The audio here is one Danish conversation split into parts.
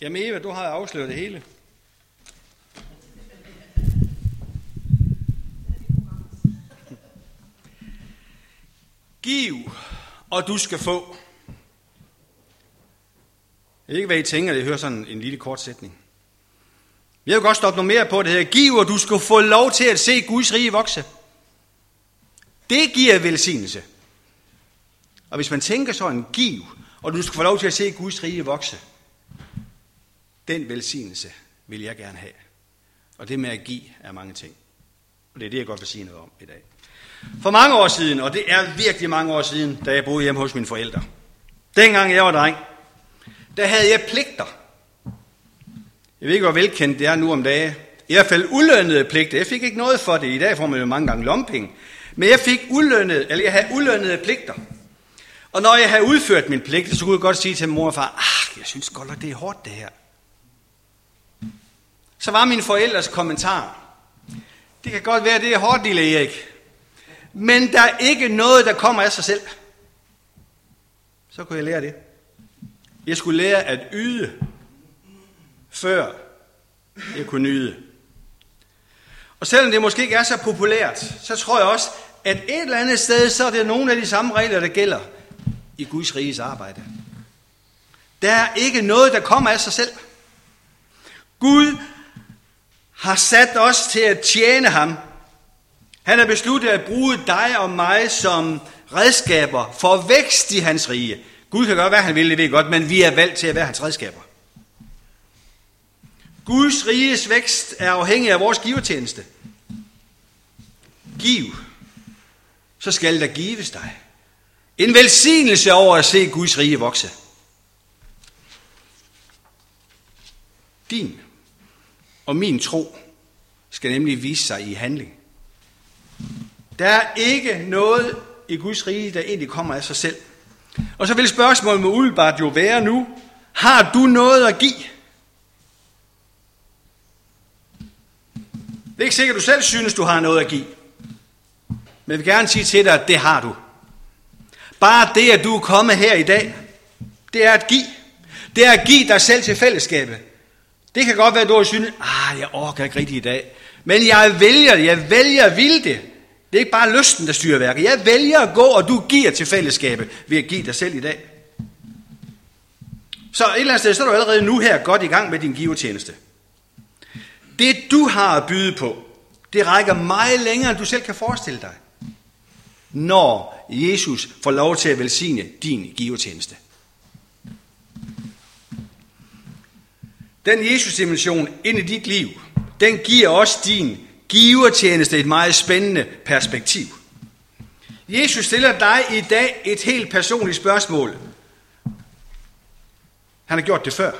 Jamen Eva, du har afsløret det hele. Giv, og du skal få. Jeg ved ikke, hvad I tænker, det hører sådan en lille kort sætning. Jeg vil godt stoppe noget mere på det her. Giv, og du skal få lov til at se Guds rige vokse. Det giver velsignelse. Og hvis man tænker sådan, giv, og du skal få lov til at se Guds rige vokse, den velsignelse vil jeg gerne have. Og det med at give er mange ting. Og det er det, jeg godt vil sige noget om i dag. For mange år siden, og det er virkelig mange år siden, da jeg boede hjemme hos mine forældre. Dengang jeg var dreng, der havde jeg pligter. Jeg ved ikke, hvor velkendt det er nu om dagen. I hvert fald ulønnede pligter. Jeg fik ikke noget for det. I dag får man jo mange gange lomping. Men jeg fik ulønnede, eller jeg havde ulønnede pligter. Og når jeg havde udført min pligt, så kunne jeg godt sige til mor og far, ah, jeg synes godt nok, det er hårdt det her. Så var min forældres kommentar, det kan godt være, det er hårdt, lille Erik. Men der er ikke noget, der kommer af sig selv. Så kunne jeg lære det. Jeg skulle lære at yde, før jeg kunne nyde. Og selvom det måske ikke er så populært, så tror jeg også, at et eller andet sted, så er det nogle af de samme regler, der gælder i Guds riges arbejde. Der er ikke noget, der kommer af sig selv. Gud har sat os til at tjene ham. Han har besluttet at bruge dig og mig som redskaber for vækst i hans rige. Gud kan gøre, hvad han vil, det ved godt, men vi er valgt til at være hans redskaber. Guds riges vækst er afhængig af vores givertjeneste. Giv, så skal der gives dig. En velsignelse over at se Guds rige vokse. Din og min tro skal nemlig vise sig i handling. Der er ikke noget i Guds rige, der egentlig kommer af sig selv. Og så vil spørgsmålet med umiddelbart jo være nu, har du noget at give? Det er ikke sikkert, at du selv synes, du har noget at give. Men jeg vil gerne sige til dig, at det har du. Bare det, at du er kommet her i dag, det er at give. Det er at give dig selv til fællesskabet. Det kan godt være, at du synes, ah, jeg orker ikke rigtigt i dag. Men jeg vælger det, jeg vælger at ville det. Det er ikke bare lysten, der styrer værket. Jeg vælger at gå, og du giver til fællesskabet ved at give dig selv i dag. Så et eller andet sted, så er du allerede nu her godt i gang med din givetjeneste. Det du har at byde på, det rækker meget længere, end du selv kan forestille dig. Når Jesus får lov til at velsigne din givetjeneste. Den Jesus-dimension ind i dit liv, den giver også din givertjeneste et meget spændende perspektiv. Jesus stiller dig i dag et helt personligt spørgsmål. Han har gjort det før.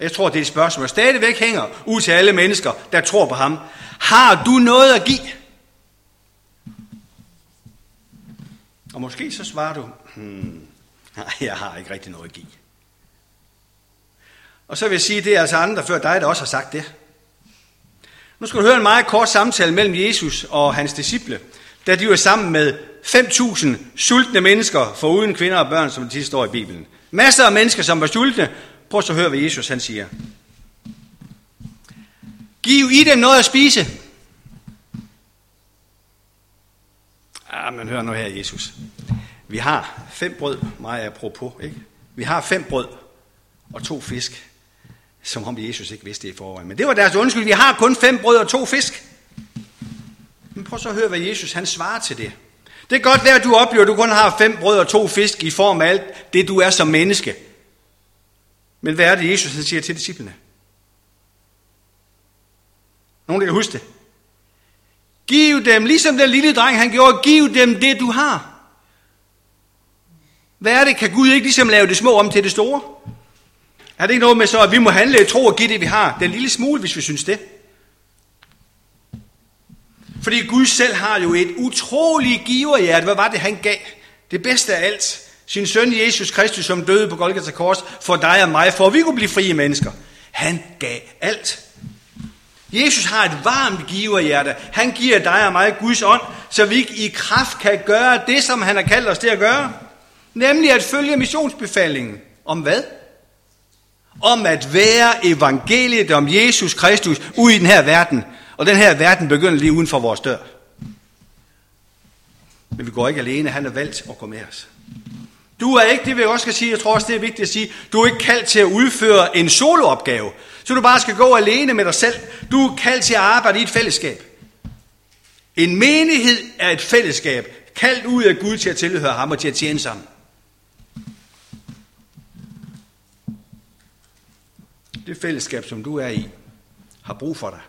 Jeg tror, det er et spørgsmål, der stadigvæk hænger ud til alle mennesker, der tror på ham. Har du noget at give? Og måske så svarer du, hmm, nej, jeg har ikke rigtig noget at give. Og så vil jeg sige, det er altså andre før dig, der også har sagt det. Nu skal du høre en meget kort samtale mellem Jesus og hans disciple, da de var sammen med 5.000 sultne mennesker, for uden kvinder og børn, som det står i Bibelen. Masser af mennesker, som var sultne. Prøv så at høre, hvad Jesus han siger. Giv i dem noget at spise. Ja, men hør nu her, Jesus. Vi har fem brød, meget apropos, ikke? Vi har fem brød og to fisk som om Jesus ikke vidste det i forvejen. Men det var deres undskyld. Vi har kun fem brød og to fisk. Men prøv så at høre, hvad Jesus han svarer til det. Det kan godt være, at du oplever, at du kun har fem brød og to fisk i form af alt det, du er som menneske. Men hvad er det, Jesus han siger til disciplene? Nogen, der kan huske det? Giv dem, ligesom den lille dreng han gjorde, giv dem det, du har. Hvad er det? Kan Gud ikke ligesom lave det små om til det store? Er det ikke noget med så, at vi må handle i tro og give det, vi har? Den lille smule, hvis vi synes det. Fordi Gud selv har jo et utroligt giverhjerte. Hvad var det, han gav? Det bedste af alt. Sin søn Jesus Kristus, som døde på Golgata Kors, for dig og mig, for at vi kunne blive frie mennesker. Han gav alt. Jesus har et varmt giverhjerte. Han giver dig og mig Guds ånd, så vi i kraft kan gøre det, som han har kaldt os til at gøre. Nemlig at følge missionsbefalingen. Om hvad? Om at være evangeliet om Jesus Kristus ud i den her verden. Og den her verden begynder lige uden for vores dør. Men vi går ikke alene, han er valgt at gå med os. Du er ikke, det vil jeg også skal sige, jeg tror også det er vigtigt at sige, du er ikke kaldt til at udføre en soloopgave, så du bare skal gå alene med dig selv. Du er kaldt til at arbejde i et fællesskab. En menighed er et fællesskab, kaldt ud af Gud til at tilhøre ham og til at tjene sammen. Det fællesskab, som du er i, har brug for dig.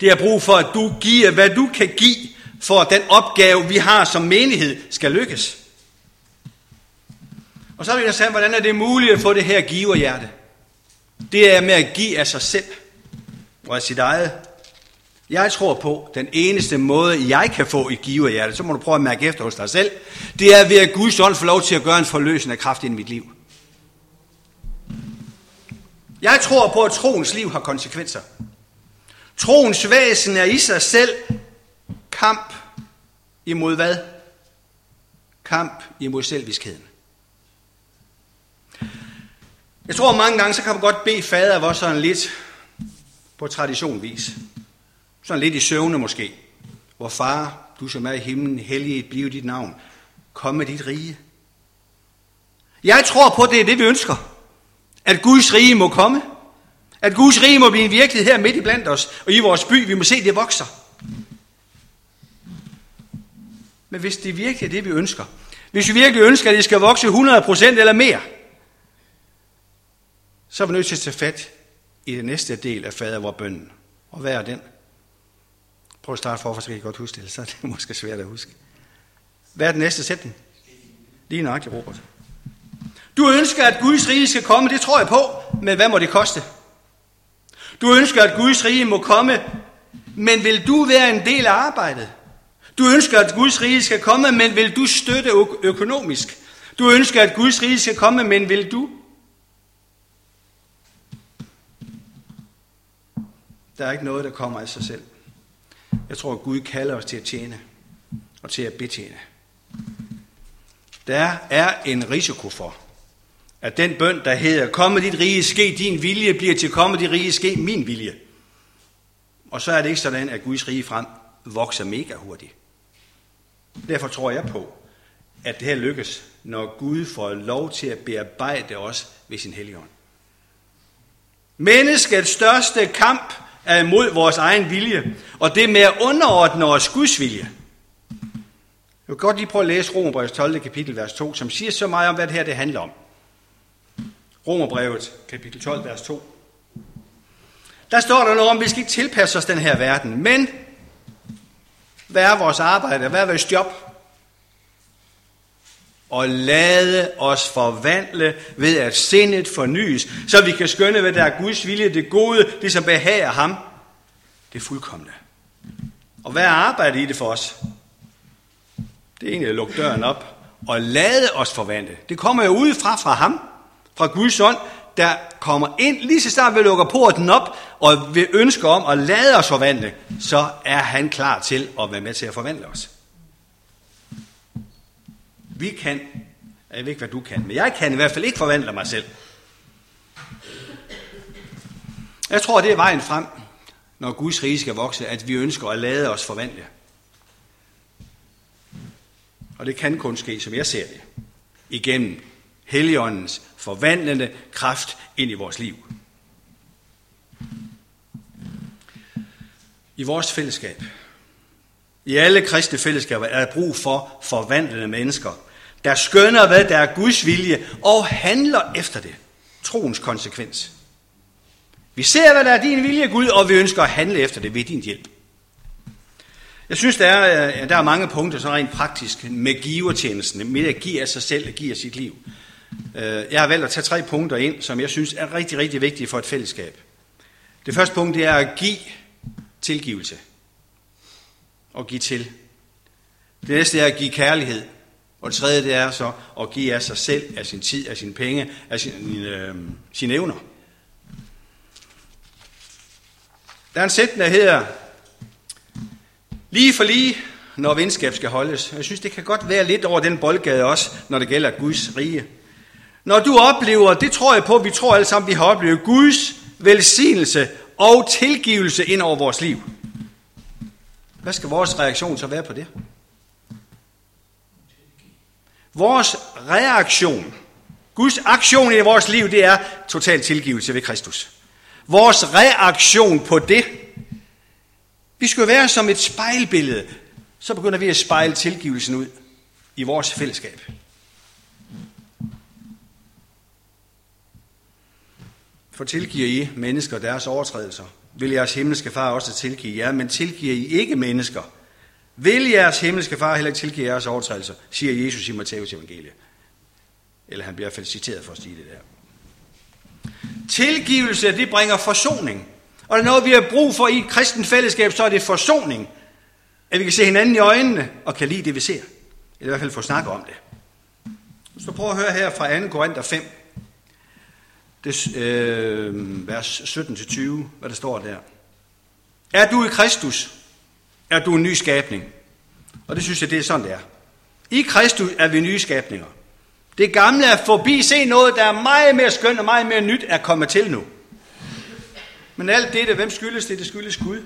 Det har brug for, at du giver, hvad du kan give, for at den opgave, vi har som menighed, skal lykkes. Og så vil jeg sige, hvordan er det muligt at få det her giverhjerte? Det er med at give af sig selv og af sit eget. Jeg tror på, den eneste måde, jeg kan få et giverhjerte, så må du prøve at mærke efter hos dig selv, det er ved at Guds ånd får lov til at gøre en forløsende kraft i mit liv. Jeg tror på, at troens liv har konsekvenser. Troens væsen er i sig selv kamp imod hvad? Kamp imod selviskheden. Jeg tror mange gange, så kan man godt bede fader vores sådan lidt på traditionvis. Sådan lidt i søvne måske. Hvor far, du som er i himlen, helliget blive dit navn. Kom med dit rige. Jeg tror på, det er det, vi ønsker. At Guds rige må komme. At Guds rige må blive en virkelighed her midt i blandt os og i vores by. Vi må se, det vokser. Men hvis det virkelig er det, vi ønsker, hvis vi virkelig ønsker, at det skal vokse 100% eller mere, så er vi nødt til at tage fat i den næste del af fader vor bønden. Og hvad er den? Prøv at starte for, så kan I godt huske det, så er det måske svært at huske. Hvad er den næste sætning? Lige nøjagtigt, Robert. Du ønsker, at Guds rige skal komme, det tror jeg på, men hvad må det koste? Du ønsker, at Guds rige må komme, men vil du være en del af arbejdet? Du ønsker, at Guds rige skal komme, men vil du støtte økonomisk? Du ønsker, at Guds rige skal komme, men vil du? Der er ikke noget, der kommer af sig selv. Jeg tror, at Gud kalder os til at tjene og til at betjene. Der er en risiko for, at den bøn, der hedder, komme dit rige ske, din vilje, bliver til, komme dit rige ske, min vilje. Og så er det ikke sådan, at Guds rige frem vokser mega hurtigt. Derfor tror jeg på, at det her lykkes, når Gud får lov til at bearbejde os ved sin helligånd. Menneskets største kamp er imod vores egen vilje, og det med at underordne os Guds vilje. Jeg vil godt lige prøve at læse Romerbrevets 12. kapitel, vers 2, som siger så meget om, hvad det her det handler om. Romerbrevet, kapitel 12, vers 2. Der står der noget om, at vi skal ikke tilpasse os den her verden, men hvad er vores arbejde? Hvad er vores job? Og lade os forvandle ved at sindet fornyes, så vi kan skønne, hvad der er Guds vilje, det gode, det som behager ham. Det fuldkommende. Og hvad er arbejdet i det for os? Det er egentlig at lukke døren op og lade os forvandle. Det kommer jo udefra fra ham, fra Guds ånd, der kommer ind, lige så snart vi lukker porten op, og vi ønsker om at lade os forvandle, så er han klar til at være med til at forvandle os. Vi kan, jeg ved ikke, hvad du kan, men jeg kan i hvert fald ikke forvandle mig selv. Jeg tror, det er vejen frem, når Guds rige skal vokse, at vi ønsker at lade os forvandle. Og det kan kun ske, som jeg ser det, igennem Helligåndens forvandlende kraft ind i vores liv. I vores fællesskab, i alle kristne fællesskaber, er der brug for forvandlende mennesker, der skønner, hvad der er Guds vilje, og handler efter det. Troens konsekvens. Vi ser, hvad der er din vilje, Gud, og vi ønsker at handle efter det ved din hjælp. Jeg synes, der er, øh, der er mange punkter, så rent praktisk, med givertjenesten, med at give af sig selv og give af sit liv. Øh, jeg har valgt at tage tre punkter ind, som jeg synes er rigtig, rigtig vigtige for et fællesskab. Det første punkt det er at give tilgivelse. Og give til. Det næste er at give kærlighed. Og det tredje det er så at give af sig selv, af sin tid, af sine penge, af sine, øh, sine evner. Der er en sætning, der hedder, lige for lige, når venskab skal holdes. Jeg synes, det kan godt være lidt over den boldgade også, når det gælder Guds rige. Når du oplever, det tror jeg på, vi tror alle sammen, vi har oplevet Guds velsignelse og tilgivelse ind over vores liv. Hvad skal vores reaktion så være på det? Vores reaktion, Guds aktion i vores liv, det er total tilgivelse ved Kristus. Vores reaktion på det, vi skal være som et spejlbillede. Så begynder vi at spejle tilgivelsen ud i vores fællesskab. For tilgiver I mennesker deres overtrædelser, vil jeres himmelske far også tilgive jer, men tilgiver I ikke mennesker, vil jeres himmelske far heller ikke tilgive jeres overtrædelser, siger Jesus i Matteus evangelie. Eller han bliver i hvert fald citeret for at sige det der. Tilgivelse, det bringer forsoning. Og det er noget, vi har brug for i et kristen fællesskab, så er det forsoning. At vi kan se hinanden i øjnene og kan lide det, vi ser. Eller i hvert fald få snakket om det. Så prøv at høre her fra 2. Korinther 5, det, øh, vers 17-20, hvad der står der. Er du i Kristus, er du en ny skabning. Og det synes jeg, det er sådan, det er. I Kristus er vi nye skabninger. Det gamle er forbi. Se noget, der er meget mere skønt og meget mere nyt er kommet til nu. Men alt det, hvem skyldes det? Det skyldes Gud.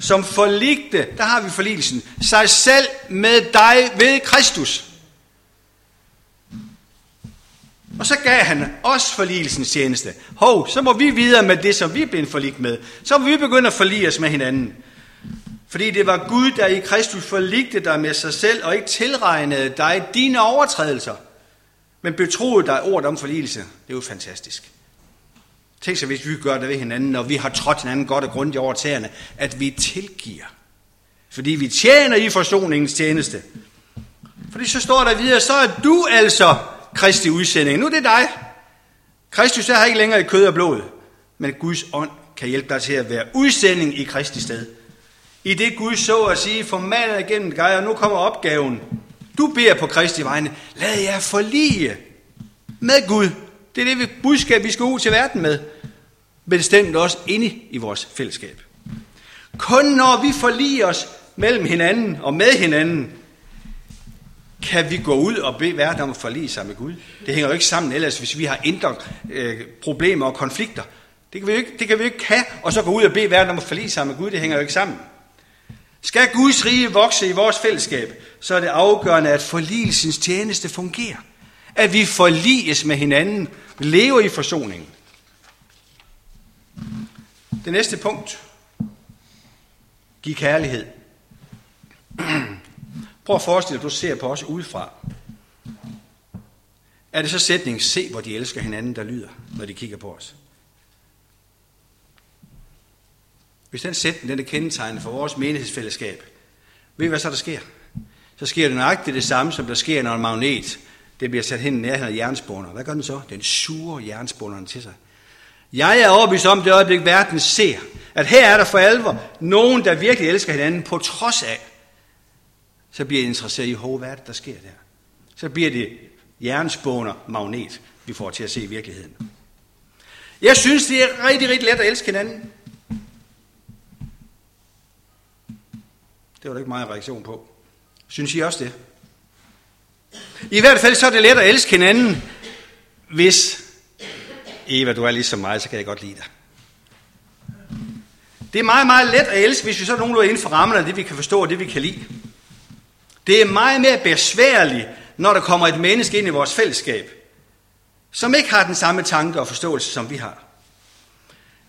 Som forligte, der har vi forligelsen, sig selv med dig ved Kristus. Og så gav han os forligelsens tjeneste. Hov, så må vi videre med det, som vi er blevet forligt med. Så må vi begynde at forlige os med hinanden. Fordi det var Gud, der i Kristus forligte dig med sig selv, og ikke tilregnede dig dine overtrædelser, men betroede dig ordet om forligelse. Det er jo fantastisk. Tænk så, hvis vi gør det ved hinanden, når vi har trådt hinanden godt og grundigt over tæerne, at vi tilgiver. Fordi vi tjener i forsoningens tjeneste. Fordi så står der videre, så er du altså Kristi udsending. Nu er det dig. Kristus er her ikke længere i kød og blod, men Guds ånd kan hjælpe dig til at være udsending i Kristi sted. I det Gud så at sige, formaner igennem dig, og nu kommer opgaven. Du beder på Kristi vegne, lad jer forlige med Gud. Det er det budskab, vi skal ud til verden med. Bestemt også inde i vores fællesskab. Kun når vi forliger os mellem hinanden og med hinanden, kan vi gå ud og bede verden om at forlige sig med Gud. Det hænger jo ikke sammen ellers, hvis vi har indre øh, problemer og konflikter. Det kan, vi ikke, det kan vi ikke have, og så gå ud og bede verden om at forlige sig med Gud. Det hænger jo ikke sammen. Skal Guds rige vokse i vores fællesskab, så er det afgørende, at forligelsens tjeneste fungerer. At vi forliges med hinanden, lever i forsoningen. Det næste punkt. Giv kærlighed. Prøv at forestille dig, at du ser på os udefra. Er det så sætningen, se hvor de elsker hinanden, der lyder, når de kigger på os? Hvis den sætning den er kendetegnet for vores menighedsfællesskab, ved I hvad så der sker? Så sker det nøjagtigt det samme, som der sker, når en magnet det bliver sat hen i nærheden af jernspåner. Hvad gør den så? Den suger jernspånerne til sig. Jeg er overbevist om det øjeblik, verden ser, at her er der for alvor nogen, der virkelig elsker hinanden, på trods af, så bliver jeg interesseret i, hvad er det, der sker der? Så bliver det jernspåner magnet, vi får til at se i virkeligheden. Jeg synes, det er rigtig, rigtig let at elske hinanden. Det var der ikke meget reaktion på. Synes I også det? I hvert fald så er det let at elske hinanden, hvis Eva, du er ligesom mig, så kan jeg godt lide dig. Det er meget, meget let at elske, hvis vi så er inden for rammerne af det, vi kan forstå og det, vi kan lide. Det er meget mere besværligt, når der kommer et menneske ind i vores fællesskab, som ikke har den samme tanke og forståelse, som vi har.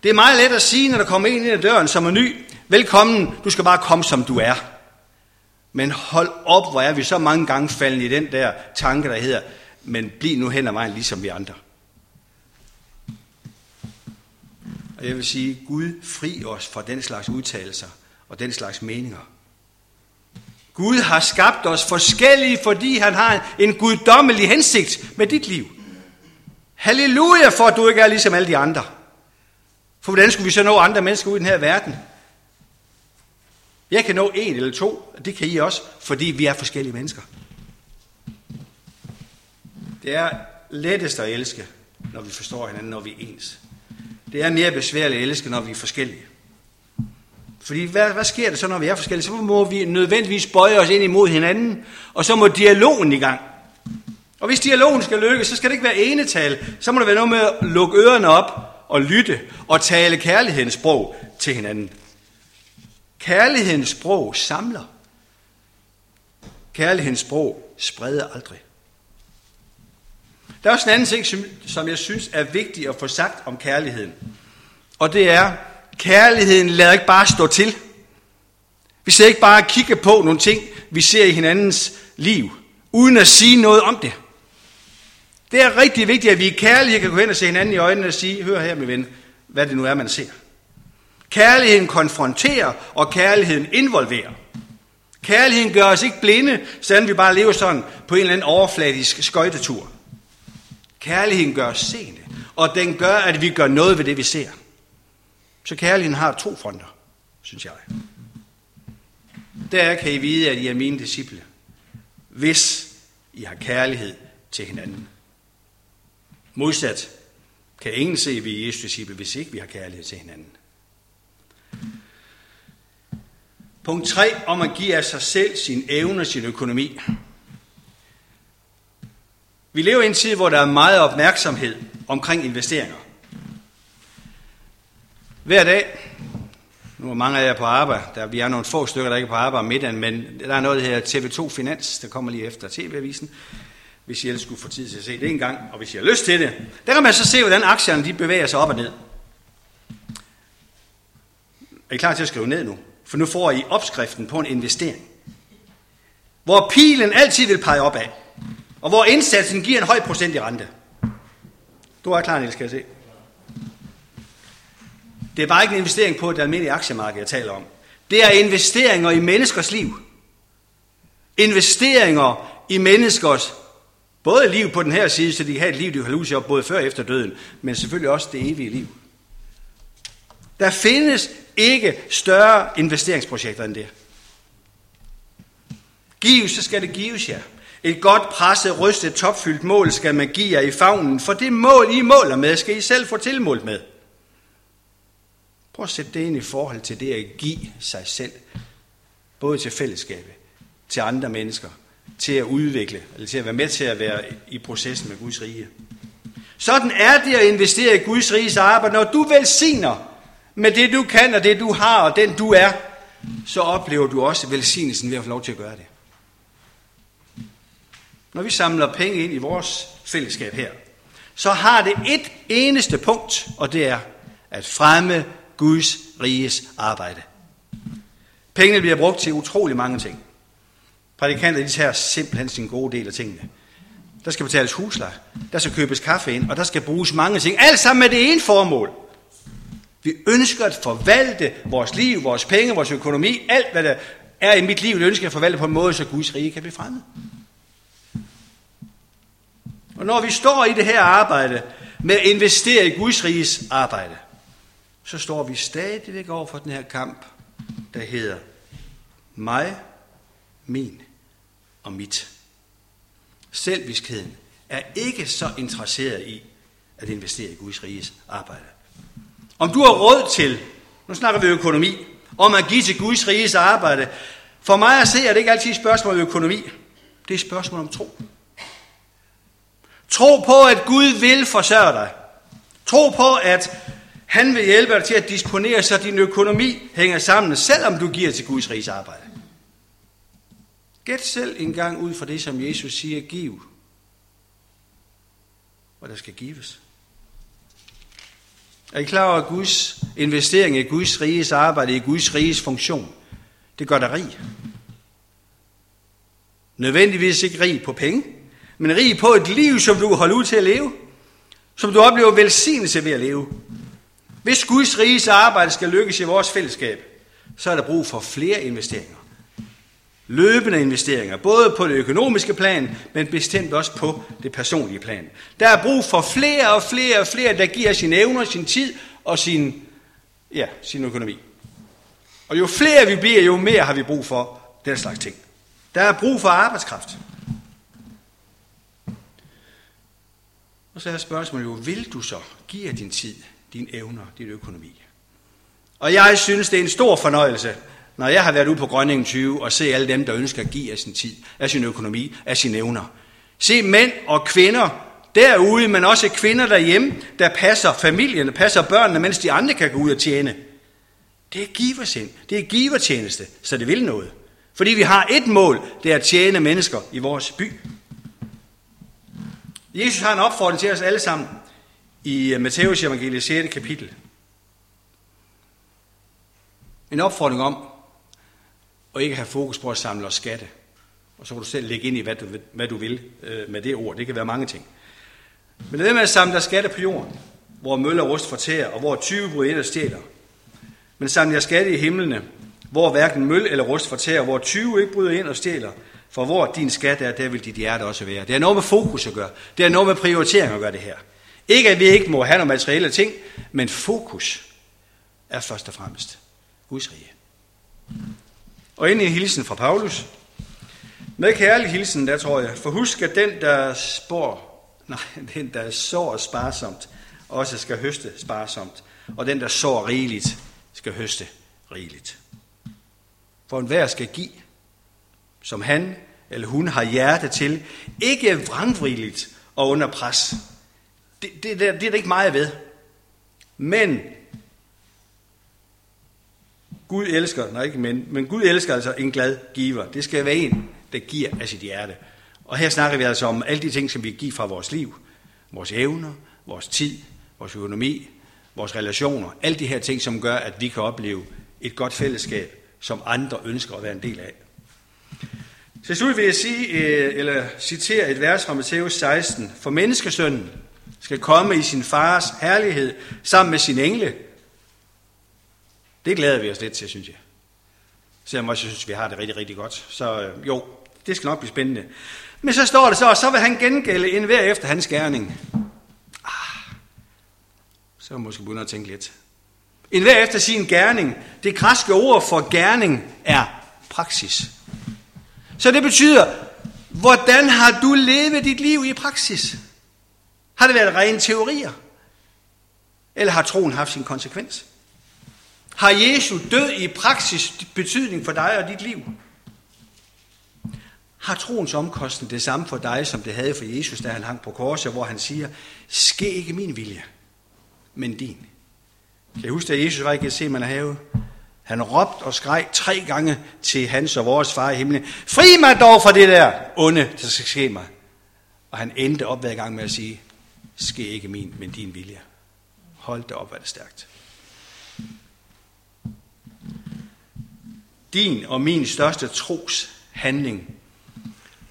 Det er meget let at sige, når der kommer en ind ad døren, som er ny, velkommen, du skal bare komme, som du er. Men hold op, hvor er vi så mange gange faldet i den der tanke, der hedder, men bliv nu hen ad vejen, ligesom vi andre. Og jeg vil sige, Gud fri os fra den slags udtalelser og den slags meninger. Gud har skabt os forskellige, fordi han har en guddommelig hensigt med dit liv. Halleluja for, at du ikke er ligesom alle de andre. For hvordan skulle vi så nå andre mennesker ud i den her verden? Jeg kan nå en eller to, og det kan I også, fordi vi er forskellige mennesker. Det er lettest at elske, når vi forstår hinanden, når vi er ens. Det er mere besværligt at elske, når vi er forskellige. Fordi hvad, hvad sker der så, når vi er forskellige? Så må vi nødvendigvis bøje os ind imod hinanden, og så må dialogen i gang. Og hvis dialogen skal lykkes, så skal det ikke være enetal. Så må det være noget med at lukke ørerne op og lytte og tale kærlighedens sprog til hinanden. Kærlighedens sprog samler. Kærlighedens sprog spreder aldrig. Der er også en anden ting, som jeg synes er vigtigt at få sagt om kærligheden. Og det er, kærligheden lader ikke bare stå til. Vi ser ikke bare kigge på nogle ting, vi ser i hinandens liv, uden at sige noget om det. Det er rigtig vigtigt, at vi i kærlighed kan gå hen og se hinanden i øjnene og sige, hør her, min ven, hvad det nu er, man ser. Kærligheden konfronterer, og kærligheden involverer. Kærligheden gør os ikke blinde, selvom vi bare lever sådan på en eller anden overfladisk skøjtetur. Kærligheden gør os seende, og den gør, at vi gør noget ved det, vi ser. Så kærligheden har to fronter, synes jeg. Der kan I vide, at I er mine disciple, hvis I har kærlighed til hinanden. Modsat kan ingen se, at vi er Jesu disciple, hvis ikke vi har kærlighed til hinanden. Punkt 3 om at give af sig selv sin evne og sin økonomi. Vi lever i en tid, hvor der er meget opmærksomhed omkring investeringer. Hver dag, nu er mange af jer på arbejde, der, vi er nogle få stykker, der ikke er på arbejde om middagen, men der er noget, der hedder TV2 Finans, der kommer lige efter TV-avisen, hvis I ellers skulle få tid til at se det en gang, og hvis I har lyst til det. Der kan man så se, hvordan aktierne de bevæger sig op og ned. Er I klar til at skrive ned nu? For nu får I opskriften på en investering. Hvor pilen altid vil pege opad. Og hvor indsatsen giver en høj procent i rente. Du er klar, Niels, kan jeg se. Det er bare ikke en investering på det almindelige aktiemarked, jeg taler om. Det er investeringer i menneskers liv. Investeringer i menneskers både liv på den her side, så de kan have et liv, de kan luse op både før og efter døden, men selvfølgelig også det evige liv. Der findes ikke større investeringsprojekter end det. Gives, så skal det gives jer. Et godt presset, rystet, topfyldt mål skal man give jer i favnen, for det mål, I måler med, skal I selv få tilmålt med. Prøv at sætte det ind i forhold til det at give sig selv, både til fællesskabet, til andre mennesker, til at udvikle, eller til at være med til at være i processen med Guds rige. Sådan er det at investere i Guds riges arbejde. Når du velsigner med det, du kan, og det, du har, og den, du er, så oplever du også velsignelsen ved at få lov til at gøre det. Når vi samler penge ind i vores fællesskab her, så har det et eneste punkt, og det er at fremme Guds riges arbejde. Pengene bliver brugt til utrolig mange ting. Prædikanter, de tager simpelthen sin gode del af tingene. Der skal betales husleje, der skal købes kaffe ind, og der skal bruges mange ting. Alt sammen med det ene formål. Vi ønsker at forvalte vores liv, vores penge, vores økonomi, alt hvad der er i mit liv, det ønsker at forvalte på en måde, så Guds rige kan blive fremmet. Og når vi står i det her arbejde med at investere i Guds riges arbejde, så står vi stadigvæk over for den her kamp, der hedder mig, min og mit. Selviskheden er ikke så interesseret i at investere i Guds riges arbejde. Om du har råd til, nu snakker vi økonomi, om at give til Guds riges arbejde, for mig at se er det ikke altid et spørgsmål om økonomi. Det er et spørgsmål om tro. Tro på, at Gud vil forsørge dig. Tro på, at han vil hjælpe dig til at disponere, så din økonomi hænger sammen, selvom du giver til Guds rigs arbejde. Gæt selv en gang ud fra det, som Jesus siger, giv. Og der skal gives. Er I klar over, at Guds investering i Guds riges arbejde, i Guds riges funktion, det gør dig rig? Nødvendigvis ikke rig på penge, men rig på et liv, som du holder ud til at leve. Som du oplever velsignelse ved at leve. Hvis Guds riges arbejde skal lykkes i vores fællesskab, så er der brug for flere investeringer. Løbende investeringer, både på det økonomiske plan, men bestemt også på det personlige plan. Der er brug for flere og flere og flere, der giver sin evner, sin tid og sin, ja, sin økonomi. Og jo flere vi bliver, jo mere har vi brug for den slags ting. Der er brug for arbejdskraft. Og så er spørgsmålet jo, vil du så give din tid, dine evner, din økonomi? Og jeg synes, det er en stor fornøjelse, når jeg har været ude på Grønningen 20 og se alle dem, der ønsker at give af sin tid, af sin økonomi, af sine evner. Se mænd og kvinder derude, men også kvinder derhjemme, der passer familien, passer børnene, mens de andre kan gå ud og tjene. Det er giversind. Det er givertjeneste, så det vil noget. Fordi vi har et mål, det er at tjene mennesker i vores by. Jesus har en opfordring til os alle sammen i øh, Matteus evangelie 6. kapitel. En opfordring om at ikke have fokus på at samle os skatte. Og så kan du selv lægge ind i, hvad du, hvad du vil øh, med det ord. Det kan være mange ting. Men det er med at samle dig skatte på jorden, hvor møller rust fortærer, og hvor 20 bryder ind og stjæler. Men samle jer skatte i himlene, hvor hverken møl eller rust fortærer, hvor 20 ikke bryder ind og stjæler. For hvor din skat er, der vil dit hjerte også være. Det er noget med fokus at gøre. Det er noget med prioritering at gøre det her. Ikke at vi ikke må have nogle materielle ting, men fokus er først og fremmest Guds rige. Og ind i hilsen fra Paulus. Med kærlig hilsen, der tror jeg, for husk at den, der spår, nej, den, der sår sparsomt, også skal høste sparsomt. Og den, der sår rigeligt, skal høste rigeligt. For enhver skal give, som han eller hun har hjerte til, ikke vrangvrigeligt og under pres. Det, det, det, det er der ikke meget ved. Men Gud elsker, nej ikke men, men Gud elsker altså en glad giver. Det skal være en, der giver af sit hjerte. Og her snakker vi altså om alle de ting, som vi giver fra vores liv. Vores evner, vores tid, vores økonomi, vores relationer. Alle de her ting, som gør, at vi kan opleve et godt fællesskab, som andre ønsker at være en del af. Til slut vil jeg sige, øh, eller citere et vers fra Matthæus 16. For menneskesønnen skal komme i sin fars herlighed sammen med sin engle. Det glæder vi os lidt til, synes jeg. Selvom også jeg synes, vi har det rigtig, rigtig godt. Så øh, jo, det skal nok blive spændende. Men så står det så, og så vil han gengælde en hver efter hans gerning. Ah, så måske begynde at tænke lidt. En hver efter sin gerning. Det græske ord for gerning er praksis. Så det betyder, hvordan har du levet dit liv i praksis? Har det været rene teorier? Eller har troen haft sin konsekvens? Har Jesu død i praksis betydning for dig og dit liv? Har troens omkostning det samme for dig, som det havde for Jesus, da han hang på korset, hvor han siger, ske ikke min vilje, men din. Kan I huske, at Jesus var i man have? Han råbte og skreg tre gange til hans og vores far i himlen, fri mig dog fra det der onde, der skal ske mig. Og han endte op hver gang med at sige, ske ikke min, men din vilje. Hold det op, hvad det stærkt. Din og min største tros handling,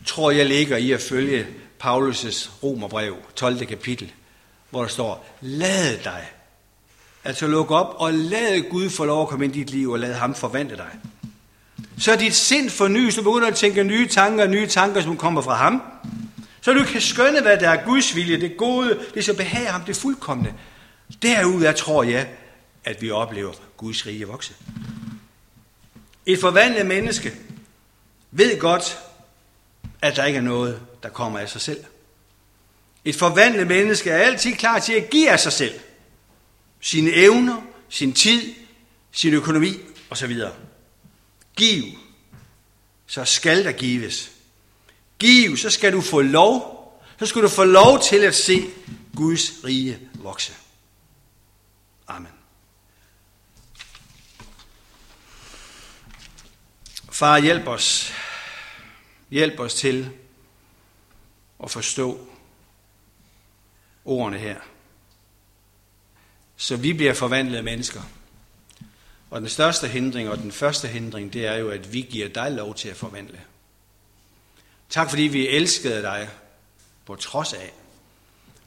tror jeg ligger i at følge Paulus' romerbrev, 12. kapitel, hvor der står, lad dig Altså luk op og lad Gud få lov at komme ind i dit liv og lad ham forvandle dig. Så dit sind fornyes, du begynder at tænke nye tanker, nye tanker, som kommer fra ham. Så du kan skønne, hvad der er Guds vilje, det gode, det som behager ham, det fuldkommende. Derudover tror jeg, at vi oplever Guds rige vokse. Et forvandlet menneske ved godt, at der ikke er noget, der kommer af sig selv. Et forvandlet menneske er altid klar til at give af sig selv sine evner, sin tid, sin økonomi osv. Giv, så skal der gives. Giv, så skal du få lov, så skal du få lov til at se Guds rige vokse. Amen. Far, hjælp os. Hjælp os til at forstå ordene her så vi bliver forvandlede mennesker. Og den største hindring og den første hindring, det er jo, at vi giver dig lov til at forvandle. Tak fordi vi elskede dig på trods af.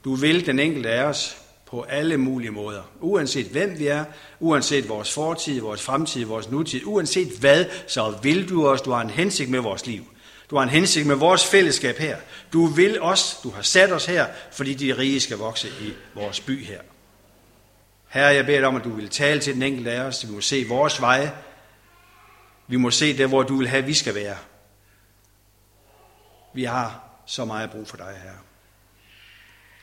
Du vil den enkelte af os på alle mulige måder. Uanset hvem vi er, uanset vores fortid, vores fremtid, vores nutid, uanset hvad, så vil du os. Du har en hensigt med vores liv. Du har en hensigt med vores fællesskab her. Du vil os, du har sat os her, fordi de rige skal vokse i vores by her. Herre, jeg beder dig om, at du vil tale til den enkelte af os. så Vi må se vores veje. Vi må se der, hvor du vil have, at vi skal være. Vi har så meget brug for dig, Herre.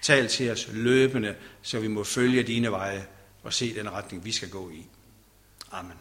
Tal til os løbende, så vi må følge dine veje og se den retning, vi skal gå i. Amen.